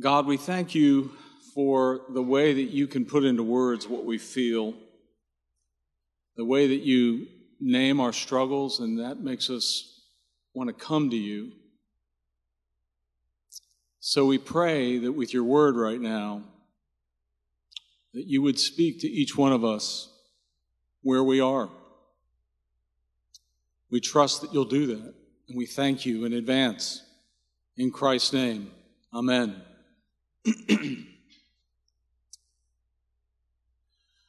God, we thank you for the way that you can put into words what we feel, the way that you name our struggles, and that makes us want to come to you. So we pray that with your word right now, that you would speak to each one of us where we are. We trust that you'll do that, and we thank you in advance. In Christ's name, amen.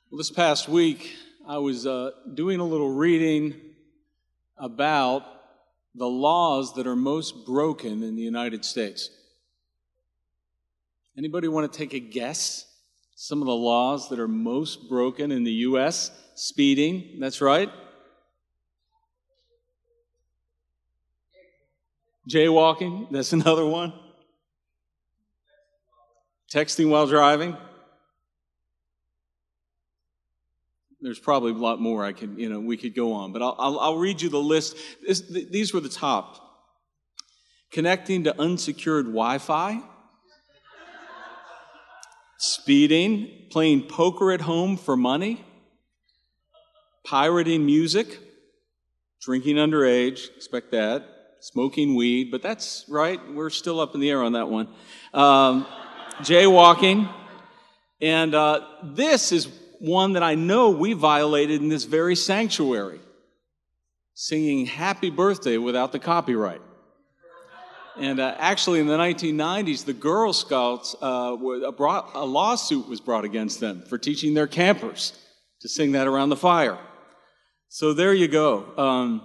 Well, this past week, I was uh, doing a little reading about the laws that are most broken in the United States. Anybody want to take a guess? Some of the laws that are most broken in the U.S. Speeding, that's right. Jaywalking, that's another one. Texting while driving. There's probably a lot more I can, you know, we could go on, but I'll, I'll, I'll read you the list. This, these were the top. Connecting to unsecured Wi Fi, speeding, playing poker at home for money, pirating music, drinking underage, expect that, smoking weed, but that's right, we're still up in the air on that one. Um, jaywalking. And uh, this is one that I know we violated in this very sanctuary singing Happy Birthday without the copyright. And uh, actually, in the 1990s, the Girl Scouts uh, were, brought, a lawsuit was brought against them for teaching their campers to sing that around the fire. So there you go. Um,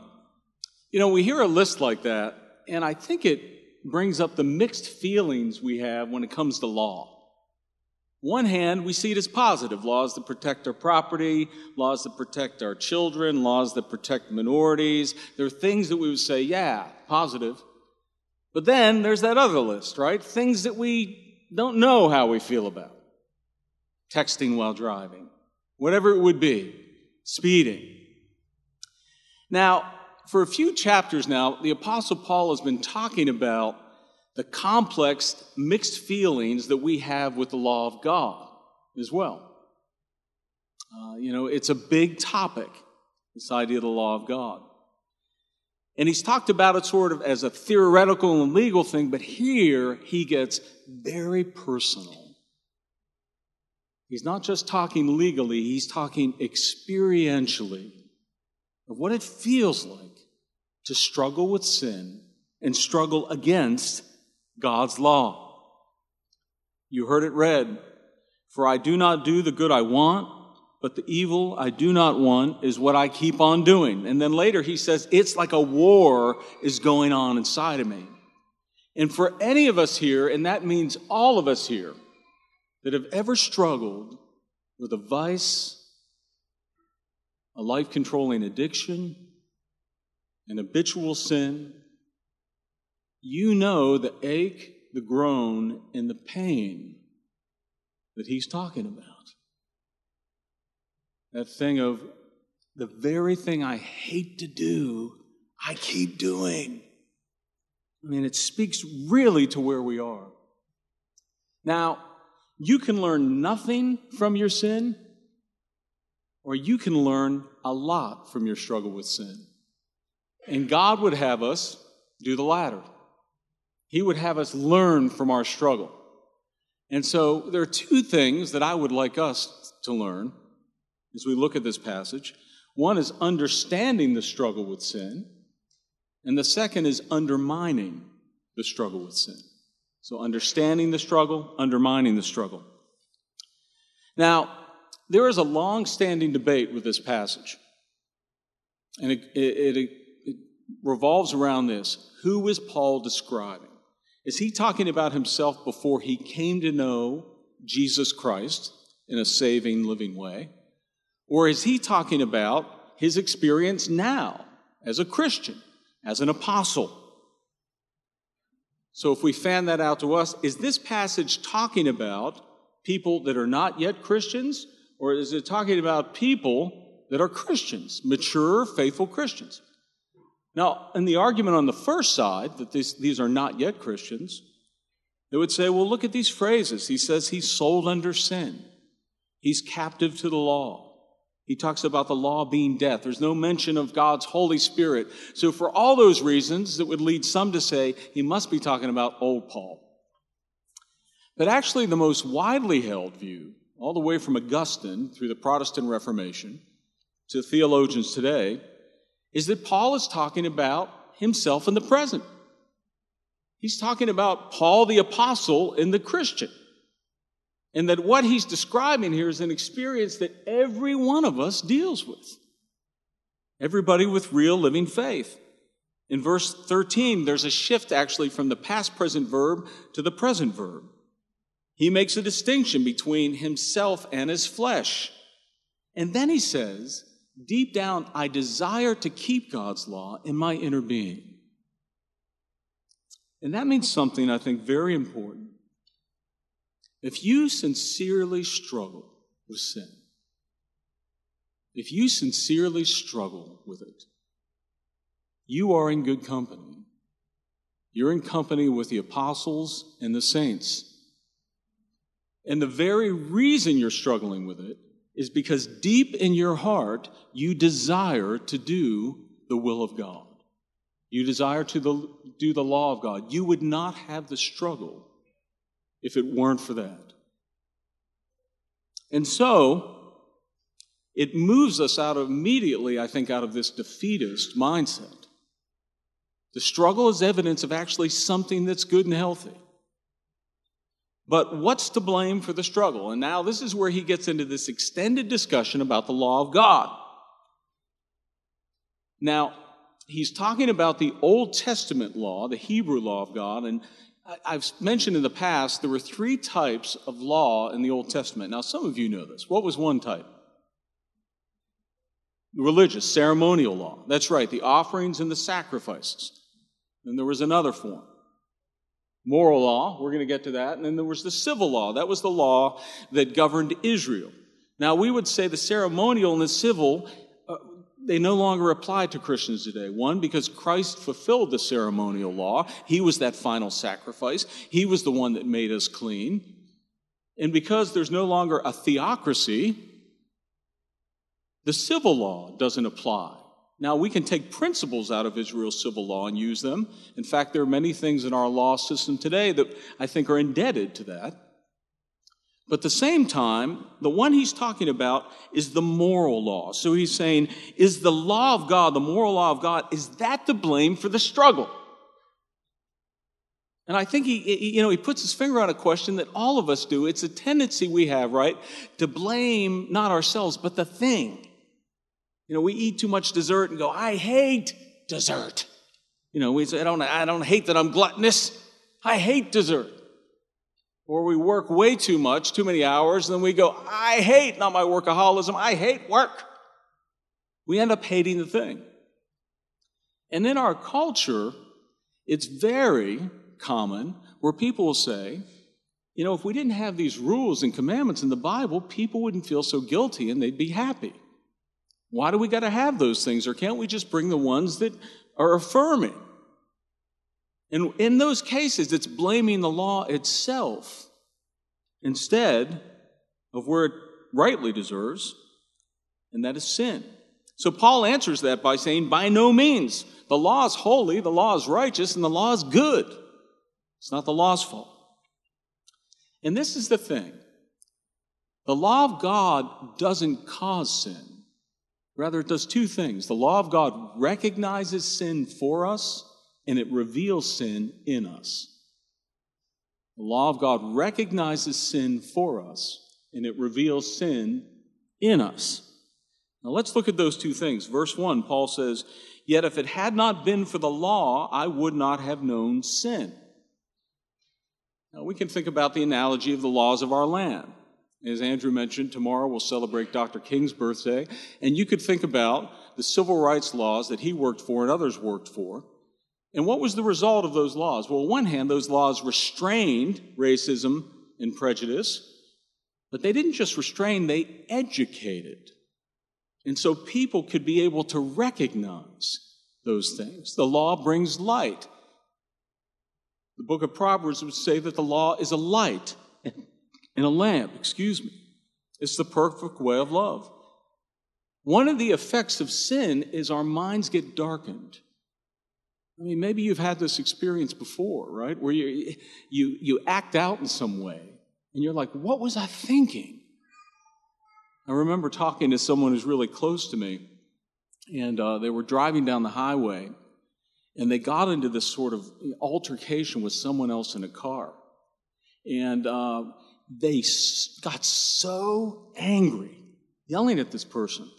you know, we hear a list like that, and I think it brings up the mixed feelings we have when it comes to law. One hand, we see it as positive laws that protect our property, laws that protect our children, laws that protect minorities. There are things that we would say, yeah, positive. But then there's that other list, right? Things that we don't know how we feel about. Texting while driving, whatever it would be, speeding. Now, for a few chapters now, the Apostle Paul has been talking about the complex, mixed feelings that we have with the law of God as well. Uh, you know, it's a big topic, this idea of the law of God. And he's talked about it sort of as a theoretical and legal thing, but here he gets very personal. He's not just talking legally, he's talking experientially of what it feels like to struggle with sin and struggle against God's law. You heard it read, For I do not do the good I want, but the evil I do not want is what I keep on doing. And then later he says, It's like a war is going on inside of me. And for any of us here, and that means all of us here, that have ever struggled with a vice, a life controlling addiction, an habitual sin, you know the ache, the groan, and the pain that he's talking about. That thing of the very thing I hate to do, I keep doing. I mean, it speaks really to where we are. Now, you can learn nothing from your sin, or you can learn a lot from your struggle with sin. And God would have us do the latter. He would have us learn from our struggle. And so there are two things that I would like us to learn as we look at this passage. One is understanding the struggle with sin, and the second is undermining the struggle with sin. So, understanding the struggle, undermining the struggle. Now, there is a long standing debate with this passage, and it, it, it, it revolves around this who is Paul describing? Is he talking about himself before he came to know Jesus Christ in a saving, living way? Or is he talking about his experience now as a Christian, as an apostle? So, if we fan that out to us, is this passage talking about people that are not yet Christians, or is it talking about people that are Christians, mature, faithful Christians? Now, in the argument on the first side, that this, these are not yet Christians, They would say, well, look at these phrases. He says he's sold under sin, he's captive to the law. He talks about the law being death. There's no mention of God's Holy Spirit. So, for all those reasons, that would lead some to say he must be talking about old Paul. But actually, the most widely held view, all the way from Augustine through the Protestant Reformation to theologians today, is that Paul is talking about himself in the present. He's talking about Paul the Apostle and the Christian. And that what he's describing here is an experience that every one of us deals with. Everybody with real living faith. In verse 13, there's a shift actually from the past present verb to the present verb. He makes a distinction between himself and his flesh. And then he says, Deep down, I desire to keep God's law in my inner being. And that means something I think very important. If you sincerely struggle with sin, if you sincerely struggle with it, you are in good company. You're in company with the apostles and the saints. And the very reason you're struggling with it is because deep in your heart, you desire to do the will of God. You desire to the, do the law of God. You would not have the struggle if it weren't for that. And so, it moves us out of immediately, I think, out of this defeatist mindset. The struggle is evidence of actually something that's good and healthy. But what's to blame for the struggle? And now this is where he gets into this extended discussion about the law of God. Now, he's talking about the Old Testament law, the Hebrew law of God, and I've mentioned in the past there were three types of law in the Old Testament. Now, some of you know this. What was one type? Religious, ceremonial law. That's right, the offerings and the sacrifices. And there was another form moral law. We're going to get to that. And then there was the civil law. That was the law that governed Israel. Now, we would say the ceremonial and the civil, uh, they no longer apply to Christians today. One, because Christ fulfilled the ceremonial law. He was that final sacrifice. He was the one that made us clean. And because there's no longer a theocracy, the civil law doesn't apply. Now, we can take principles out of Israel's civil law and use them. In fact, there are many things in our law system today that I think are indebted to that. But at the same time, the one he's talking about is the moral law. So he's saying, is the law of God, the moral law of God, is that the blame for the struggle? And I think he, you know, he puts his finger on a question that all of us do. It's a tendency we have, right? To blame not ourselves, but the thing. You know, we eat too much dessert and go, I hate dessert. You know, we say, I don't, I don't hate that I'm gluttonous. I hate dessert. Or we work way too much, too many hours, and then we go, I hate, not my workaholism, I hate work. We end up hating the thing. And in our culture, it's very common where people will say, you know, if we didn't have these rules and commandments in the Bible, people wouldn't feel so guilty and they'd be happy. Why do we got to have those things? Or can't we just bring the ones that are affirming? And in those cases, it's blaming the law itself instead of where it rightly deserves, and that is sin. So Paul answers that by saying, By no means. The law is holy, the law is righteous, and the law is good. It's not the law's fault. And this is the thing the law of God doesn't cause sin. Rather, it does two things. The law of God recognizes sin for us, and it reveals sin in us. The law of God recognizes sin for us, and it reveals sin in us. Now let's look at those two things. Verse 1, Paul says, Yet if it had not been for the law, I would not have known sin. Now we can think about the analogy of the laws of our land. As Andrew mentioned, tomorrow we'll celebrate Dr. King's birthday. And you could think about the civil rights laws that he worked for and others worked for. And what was the result of those laws? Well, on one hand, those laws restrained racism and prejudice, but they didn't just restrain, they educated. And so people could be able to recognize those things. The law brings light. The book of Proverbs would say that the law is a light and a lamp, excuse me. It's the perfect way of love. One of the effects of sin is our minds get darkened. I mean, maybe you've had this experience before, right? Where you, you, you act out in some way and you're like, what was I thinking? I remember talking to someone who's really close to me, and uh, they were driving down the highway, and they got into this sort of altercation with someone else in a car. And uh, they got so angry, yelling at this person.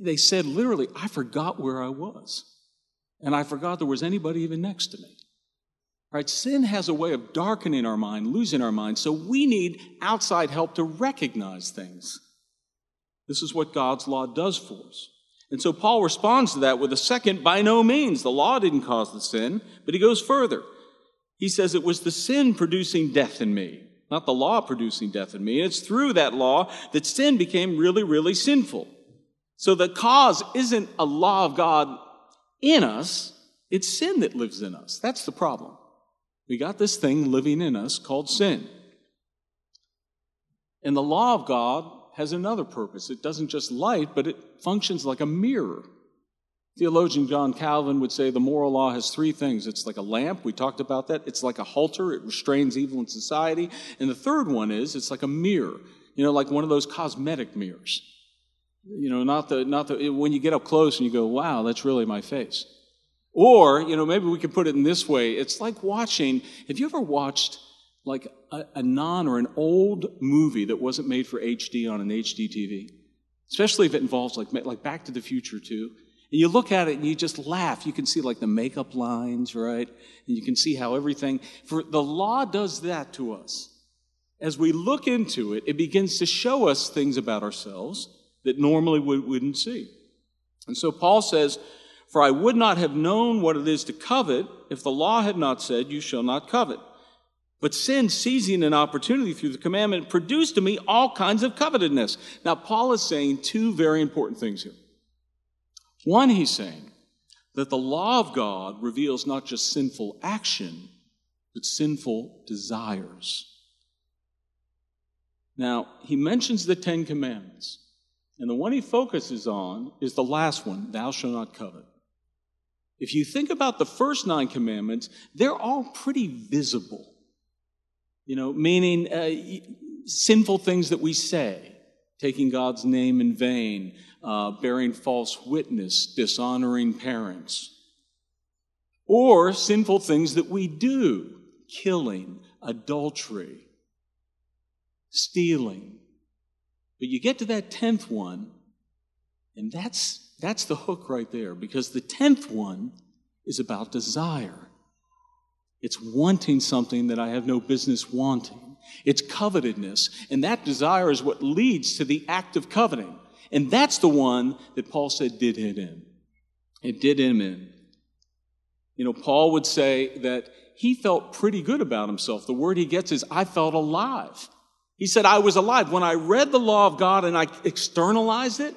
They said literally, I forgot where I was. And I forgot there was anybody even next to me. Right? Sin has a way of darkening our mind, losing our mind, so we need outside help to recognize things. This is what God's law does for us. And so Paul responds to that with a second, by no means. The law didn't cause the sin, but he goes further. He says it was the sin producing death in me, not the law producing death in me. And it's through that law that sin became really, really sinful. So the cause isn't a law of God in us, it's sin that lives in us. That's the problem. We got this thing living in us called sin. And the law of God has another purpose. It doesn't just light, but it functions like a mirror. Theologian John Calvin would say the moral law has three things. It's like a lamp, we talked about that. It's like a halter, it restrains evil in society. And the third one is it's like a mirror, you know, like one of those cosmetic mirrors. You know, not the, not the, when you get up close and you go, wow, that's really my face. Or, you know, maybe we could put it in this way. It's like watching, have you ever watched like a, a non or an old movie that wasn't made for HD on an HD TV? Especially if it involves like, like Back to the Future too. And you look at it and you just laugh. You can see like the makeup lines, right? And you can see how everything, for the law does that to us. As we look into it, it begins to show us things about ourselves that normally we wouldn't see. And so Paul says, For I would not have known what it is to covet if the law had not said, You shall not covet. But sin, seizing an opportunity through the commandment, produced to me all kinds of covetousness. Now, Paul is saying two very important things here. One, he's saying that the law of God reveals not just sinful action, but sinful desires. Now, he mentions the Ten Commandments. And the one he focuses on is the last one, thou shalt not covet. If you think about the first nine commandments, they're all pretty visible. You know, meaning uh, sinful things that we say, taking God's name in vain, uh, bearing false witness, dishonoring parents, or sinful things that we do, killing, adultery, stealing, but you get to that 10th one, and that's, that's the hook right there, because the 10th one is about desire. It's wanting something that I have no business wanting. It's covetedness, and that desire is what leads to the act of coveting. And that's the one that Paul said did hit him. It did him in. You know, Paul would say that he felt pretty good about himself. The word he gets is, I felt alive. He said, I was alive. When I read the law of God and I externalized it,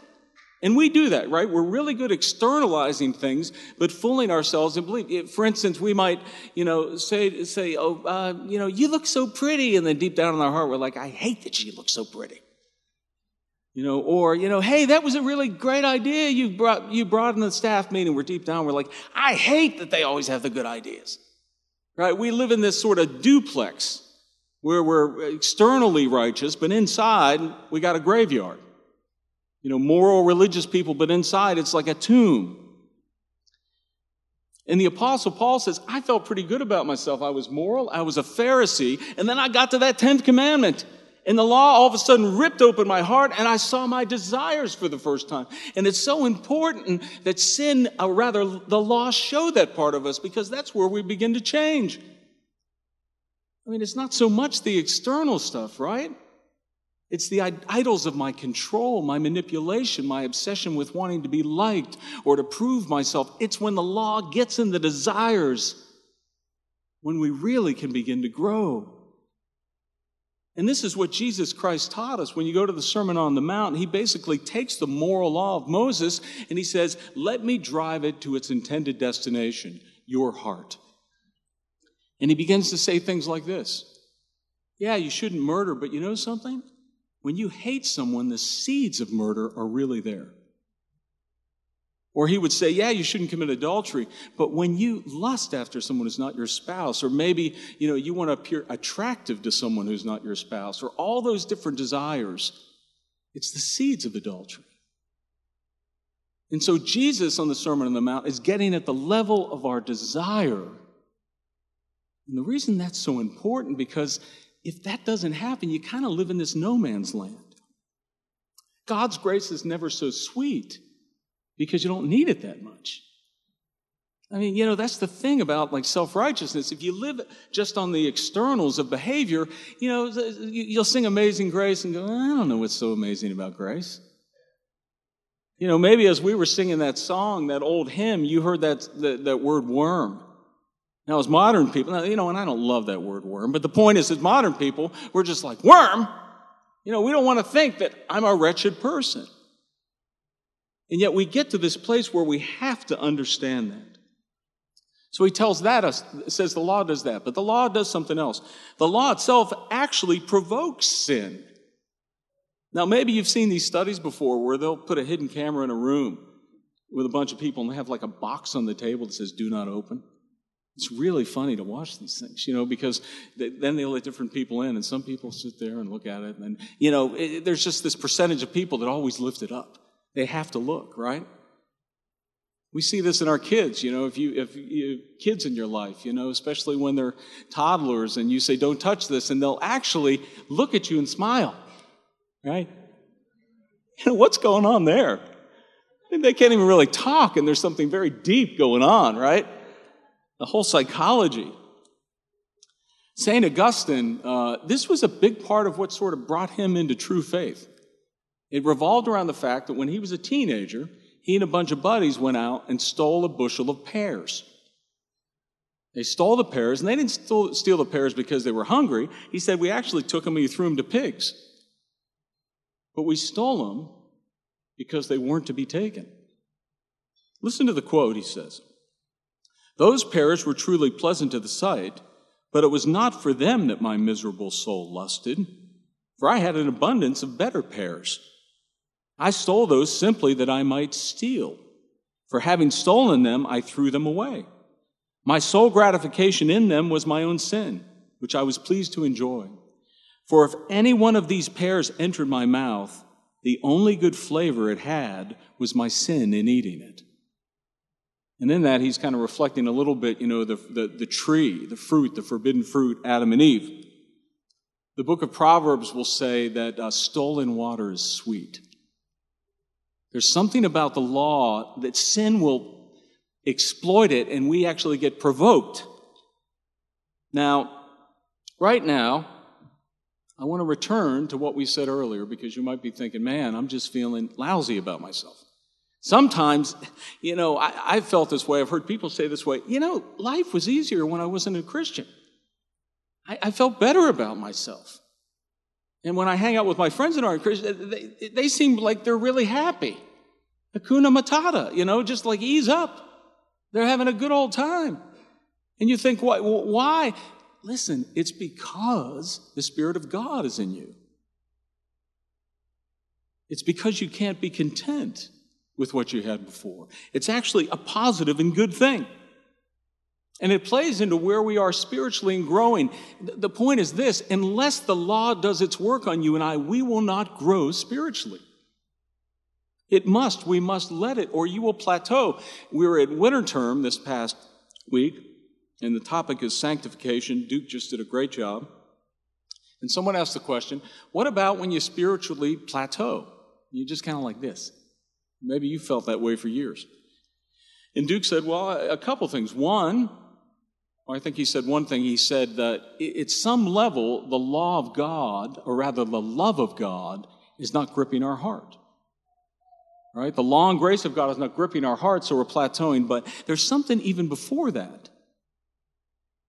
and we do that, right? We're really good externalizing things, but fooling ourselves and believe. For instance, we might, you know, say, say, oh, uh, you know, you look so pretty. And then deep down in our heart, we're like, I hate that she looks so pretty. You know, or, you know, hey, that was a really great idea you brought, you brought in the staff meeting. We're deep down, we're like, I hate that they always have the good ideas. Right? We live in this sort of duplex where we're externally righteous, but inside we got a graveyard. You know, moral religious people, but inside it's like a tomb. And the apostle Paul says, I felt pretty good about myself. I was moral. I was a Pharisee. And then I got to that 10th commandment. And the law all of a sudden ripped open my heart and I saw my desires for the first time. And it's so important that sin, or rather the law show that part of us because that's where we begin to change. I mean, it's not so much the external stuff, right? It's the idols of my control, my manipulation, my obsession with wanting to be liked or to prove myself. It's when the law gets in the desires when we really can begin to grow. And this is what Jesus Christ taught us. When you go to the Sermon on the Mount, he basically takes the moral law of Moses and he says, Let me drive it to its intended destination, your heart. And he begins to say things like this Yeah, you shouldn't murder, but you know something? When you hate someone, the seeds of murder are really there. Or he would say, Yeah, you shouldn't commit adultery. But when you lust after someone who's not your spouse, or maybe you know you want to appear attractive to someone who's not your spouse, or all those different desires, it's the seeds of adultery. And so Jesus on the Sermon on the Mount is getting at the level of our desire. And the reason that's so important because if that doesn't happen, you kind of live in this no man's land. God's grace is never so sweet because you don't need it that much. I mean, you know, that's the thing about like self righteousness. If you live just on the externals of behavior, you know, you'll sing Amazing Grace and go, I don't know what's so amazing about grace. You know, maybe as we were singing that song, that old hymn, you heard that, that, that word worm. Now, as modern people, you know, and I don't love that word worm, but the point is, as modern people, we're just like, worm? You know, we don't want to think that I'm a wretched person. And yet we get to this place where we have to understand that. So he tells that us, says the law does that, but the law does something else. The law itself actually provokes sin. Now, maybe you've seen these studies before where they'll put a hidden camera in a room with a bunch of people and they have like a box on the table that says, do not open. It's really funny to watch these things, you know, because they, then they'll let different people in and some people sit there and look at it. And, you know, it, there's just this percentage of people that always lift it up. They have to look, right? We see this in our kids, you know, if you if you kids in your life, you know, especially when they're toddlers and you say don't touch this and they'll actually look at you and smile. Right? You know, what's going on there? They can't even really talk and there's something very deep going on, right? The whole psychology. St. Augustine, uh, this was a big part of what sort of brought him into true faith. It revolved around the fact that when he was a teenager, he and a bunch of buddies went out and stole a bushel of pears. They stole the pears, and they didn't steal the pears because they were hungry. He said, We actually took them and we threw them to pigs. But we stole them because they weren't to be taken. Listen to the quote, he says. Those pears were truly pleasant to the sight, but it was not for them that my miserable soul lusted, for I had an abundance of better pears. I stole those simply that I might steal. For having stolen them, I threw them away. My sole gratification in them was my own sin, which I was pleased to enjoy. For if any one of these pears entered my mouth, the only good flavor it had was my sin in eating it. And in that, he's kind of reflecting a little bit, you know, the, the, the tree, the fruit, the forbidden fruit, Adam and Eve. The book of Proverbs will say that uh, stolen water is sweet. There's something about the law that sin will exploit it and we actually get provoked. Now, right now, I want to return to what we said earlier because you might be thinking, man, I'm just feeling lousy about myself. Sometimes, you know, I, I felt this way. I've heard people say this way. You know, life was easier when I wasn't a Christian. I, I felt better about myself. And when I hang out with my friends in aren't Christian, they, they seem like they're really happy. Hakuna Matata, you know, just like ease up. They're having a good old time. And you think, why? why? Listen, it's because the Spirit of God is in you. It's because you can't be content with what you had before. It's actually a positive and good thing. And it plays into where we are spiritually and growing. The point is this unless the law does its work on you and I, we will not grow spiritually. It must, we must let it, or you will plateau. We were at winter term this past week, and the topic is sanctification. Duke just did a great job. And someone asked the question what about when you spiritually plateau? You just kind of like this. Maybe you felt that way for years. And Duke said, well, a couple things. One, I think he said one thing. He said that at some level, the law of God, or rather the love of God, is not gripping our heart. Right? The long grace of God is not gripping our hearts, so we're plateauing, but there's something even before that.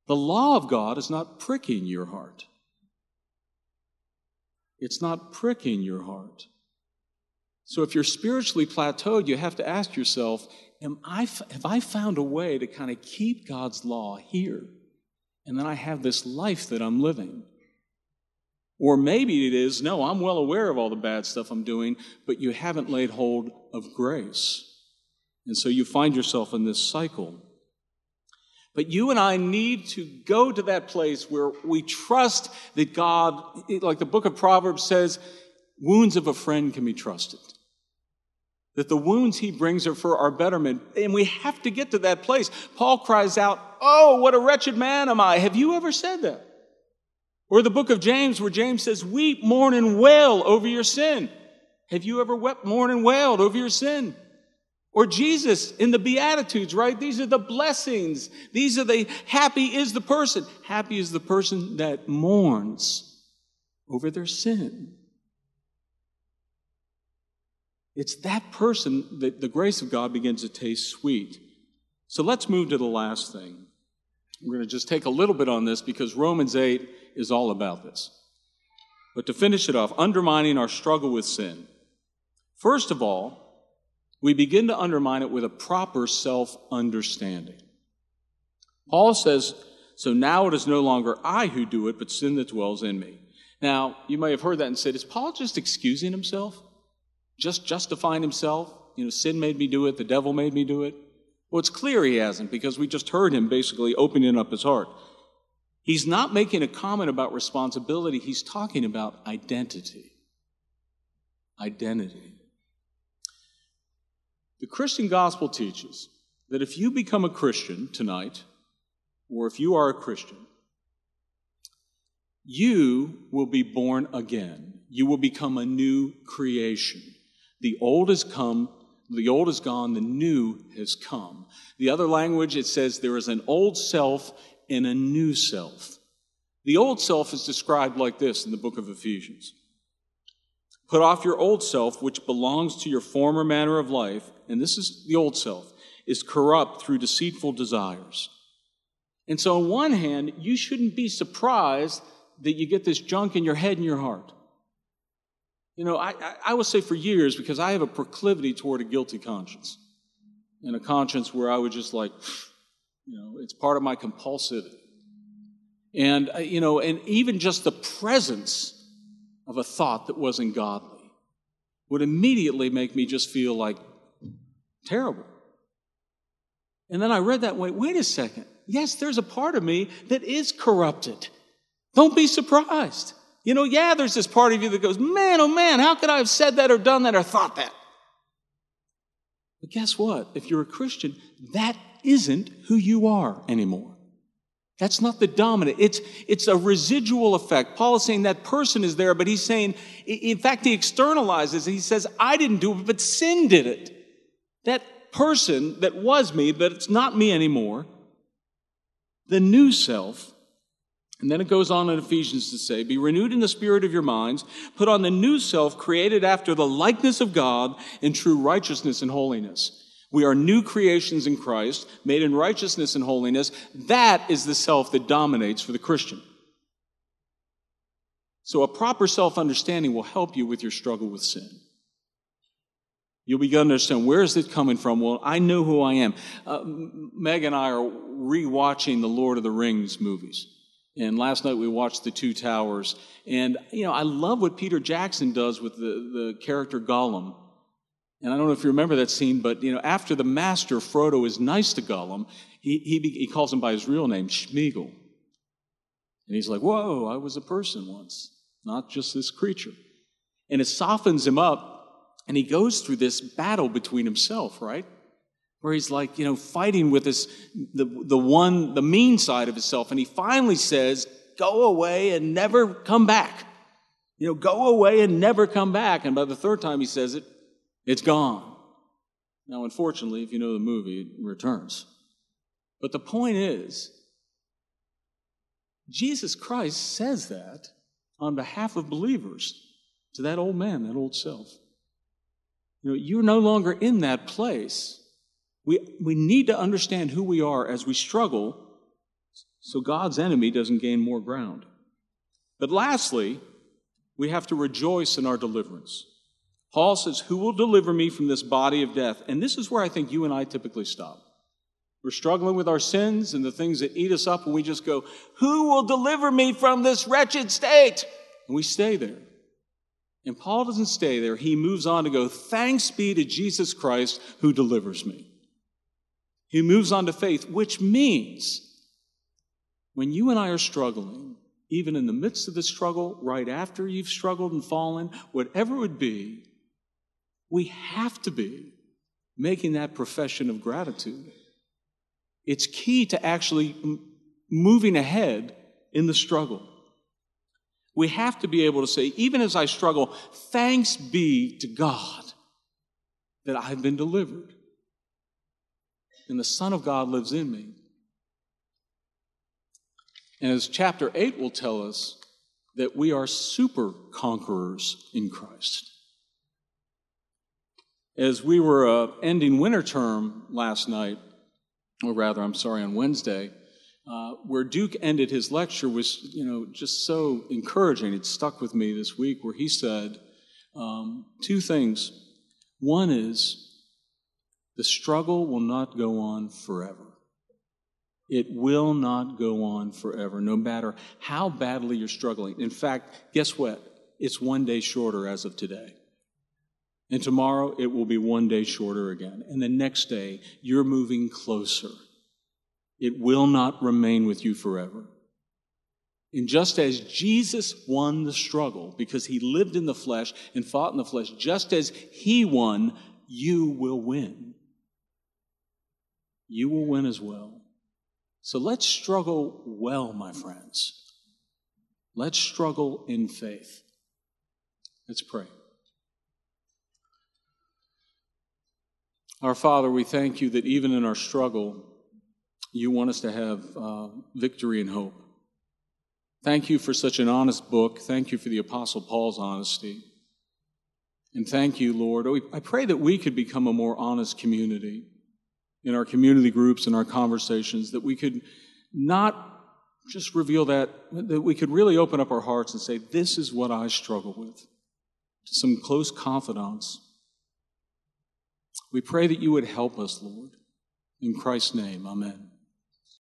The law of God is not pricking your heart. It's not pricking your heart. So if you're spiritually plateaued, you have to ask yourself, am I, have I found a way to kind of keep God's law here? and then I have this life that I'm living. Or maybe it is, no, I'm well aware of all the bad stuff I'm doing, but you haven't laid hold of grace. And so you find yourself in this cycle. But you and I need to go to that place where we trust that God, like the book of Proverbs says, wounds of a friend can be trusted. That the wounds he brings are for our betterment. And we have to get to that place. Paul cries out, Oh, what a wretched man am I. Have you ever said that? Or the book of James, where James says, Weep, mourn, and wail over your sin. Have you ever wept, mourn, and wailed over your sin? Or Jesus in the Beatitudes, right? These are the blessings. These are the happy is the person. Happy is the person that mourns over their sin. It's that person that the grace of God begins to taste sweet. So let's move to the last thing. We're going to just take a little bit on this because Romans 8 is all about this. But to finish it off, undermining our struggle with sin. First of all, we begin to undermine it with a proper self understanding. Paul says, So now it is no longer I who do it, but sin that dwells in me. Now, you may have heard that and said, Is Paul just excusing himself? Just justifying himself? You know, sin made me do it, the devil made me do it. Well, it's clear he hasn't because we just heard him basically opening up his heart. He's not making a comment about responsibility, he's talking about identity. Identity. The Christian gospel teaches that if you become a Christian tonight, or if you are a Christian, you will be born again. You will become a new creation. The old has come, the old is gone, the new has come. The other language, it says there is an old self and a new self. The old self is described like this in the book of Ephesians Put off your old self, which belongs to your former manner of life, and this is the old self, is corrupt through deceitful desires. And so, on one hand, you shouldn't be surprised that you get this junk in your head and your heart. You know, I, I, I will say for years, because I have a proclivity toward a guilty conscience, and a conscience where I would just like, you know, it's part of my compulsivity. And, uh, you know, and even just the presence of a thought that wasn't godly would immediately make me just feel like terrible. And then I read that way wait a second. Yes, there's a part of me that is corrupted. Don't be surprised. You know, yeah, there's this part of you that goes, man, oh man, how could I have said that or done that or thought that? But guess what? If you're a Christian, that isn't who you are anymore. That's not the dominant. It's, it's a residual effect. Paul is saying that person is there, but he's saying, in fact, he externalizes. He says, I didn't do it, but sin did it. That person that was me, but it's not me anymore. The new self. And then it goes on in Ephesians to say, Be renewed in the spirit of your minds, put on the new self created after the likeness of God in true righteousness and holiness. We are new creations in Christ, made in righteousness and holiness. That is the self that dominates for the Christian. So, a proper self understanding will help you with your struggle with sin. You'll begin to understand where is it coming from? Well, I know who I am. Uh, Meg and I are rewatching the Lord of the Rings movies. And last night we watched The Two Towers. And, you know, I love what Peter Jackson does with the, the character Gollum. And I don't know if you remember that scene, but you know, after the master Frodo is nice to Gollum, he, he, he calls him by his real name, Smeagol. And he's like, Whoa, I was a person once, not just this creature. And it softens him up, and he goes through this battle between himself, right? Where he's like, you know, fighting with this, the, the one, the mean side of himself. And he finally says, Go away and never come back. You know, go away and never come back. And by the third time he says it, it's gone. Now, unfortunately, if you know the movie, it returns. But the point is, Jesus Christ says that on behalf of believers to that old man, that old self. You know, you're no longer in that place. We, we need to understand who we are as we struggle so God's enemy doesn't gain more ground. But lastly, we have to rejoice in our deliverance. Paul says, Who will deliver me from this body of death? And this is where I think you and I typically stop. We're struggling with our sins and the things that eat us up, and we just go, Who will deliver me from this wretched state? And we stay there. And Paul doesn't stay there. He moves on to go, Thanks be to Jesus Christ who delivers me. He moves on to faith, which means when you and I are struggling, even in the midst of the struggle, right after you've struggled and fallen, whatever it would be, we have to be making that profession of gratitude. It's key to actually moving ahead in the struggle. We have to be able to say, even as I struggle, thanks be to God that I've been delivered. And the Son of God lives in me. And as chapter 8 will tell us, that we are super conquerors in Christ. As we were uh, ending winter term last night, or rather, I'm sorry, on Wednesday, uh, where Duke ended his lecture was, you know, just so encouraging. It stuck with me this week, where he said um, two things. One is the struggle will not go on forever. It will not go on forever, no matter how badly you're struggling. In fact, guess what? It's one day shorter as of today. And tomorrow it will be one day shorter again. And the next day you're moving closer. It will not remain with you forever. And just as Jesus won the struggle because he lived in the flesh and fought in the flesh, just as he won, you will win. You will win as well. So let's struggle well, my friends. Let's struggle in faith. Let's pray. Our Father, we thank you that even in our struggle, you want us to have uh, victory and hope. Thank you for such an honest book. Thank you for the Apostle Paul's honesty. And thank you, Lord. I pray that we could become a more honest community in our community groups and our conversations, that we could not just reveal that, that we could really open up our hearts and say, This is what I struggle with, to some close confidants we pray that you would help us, Lord. In Christ's name, amen.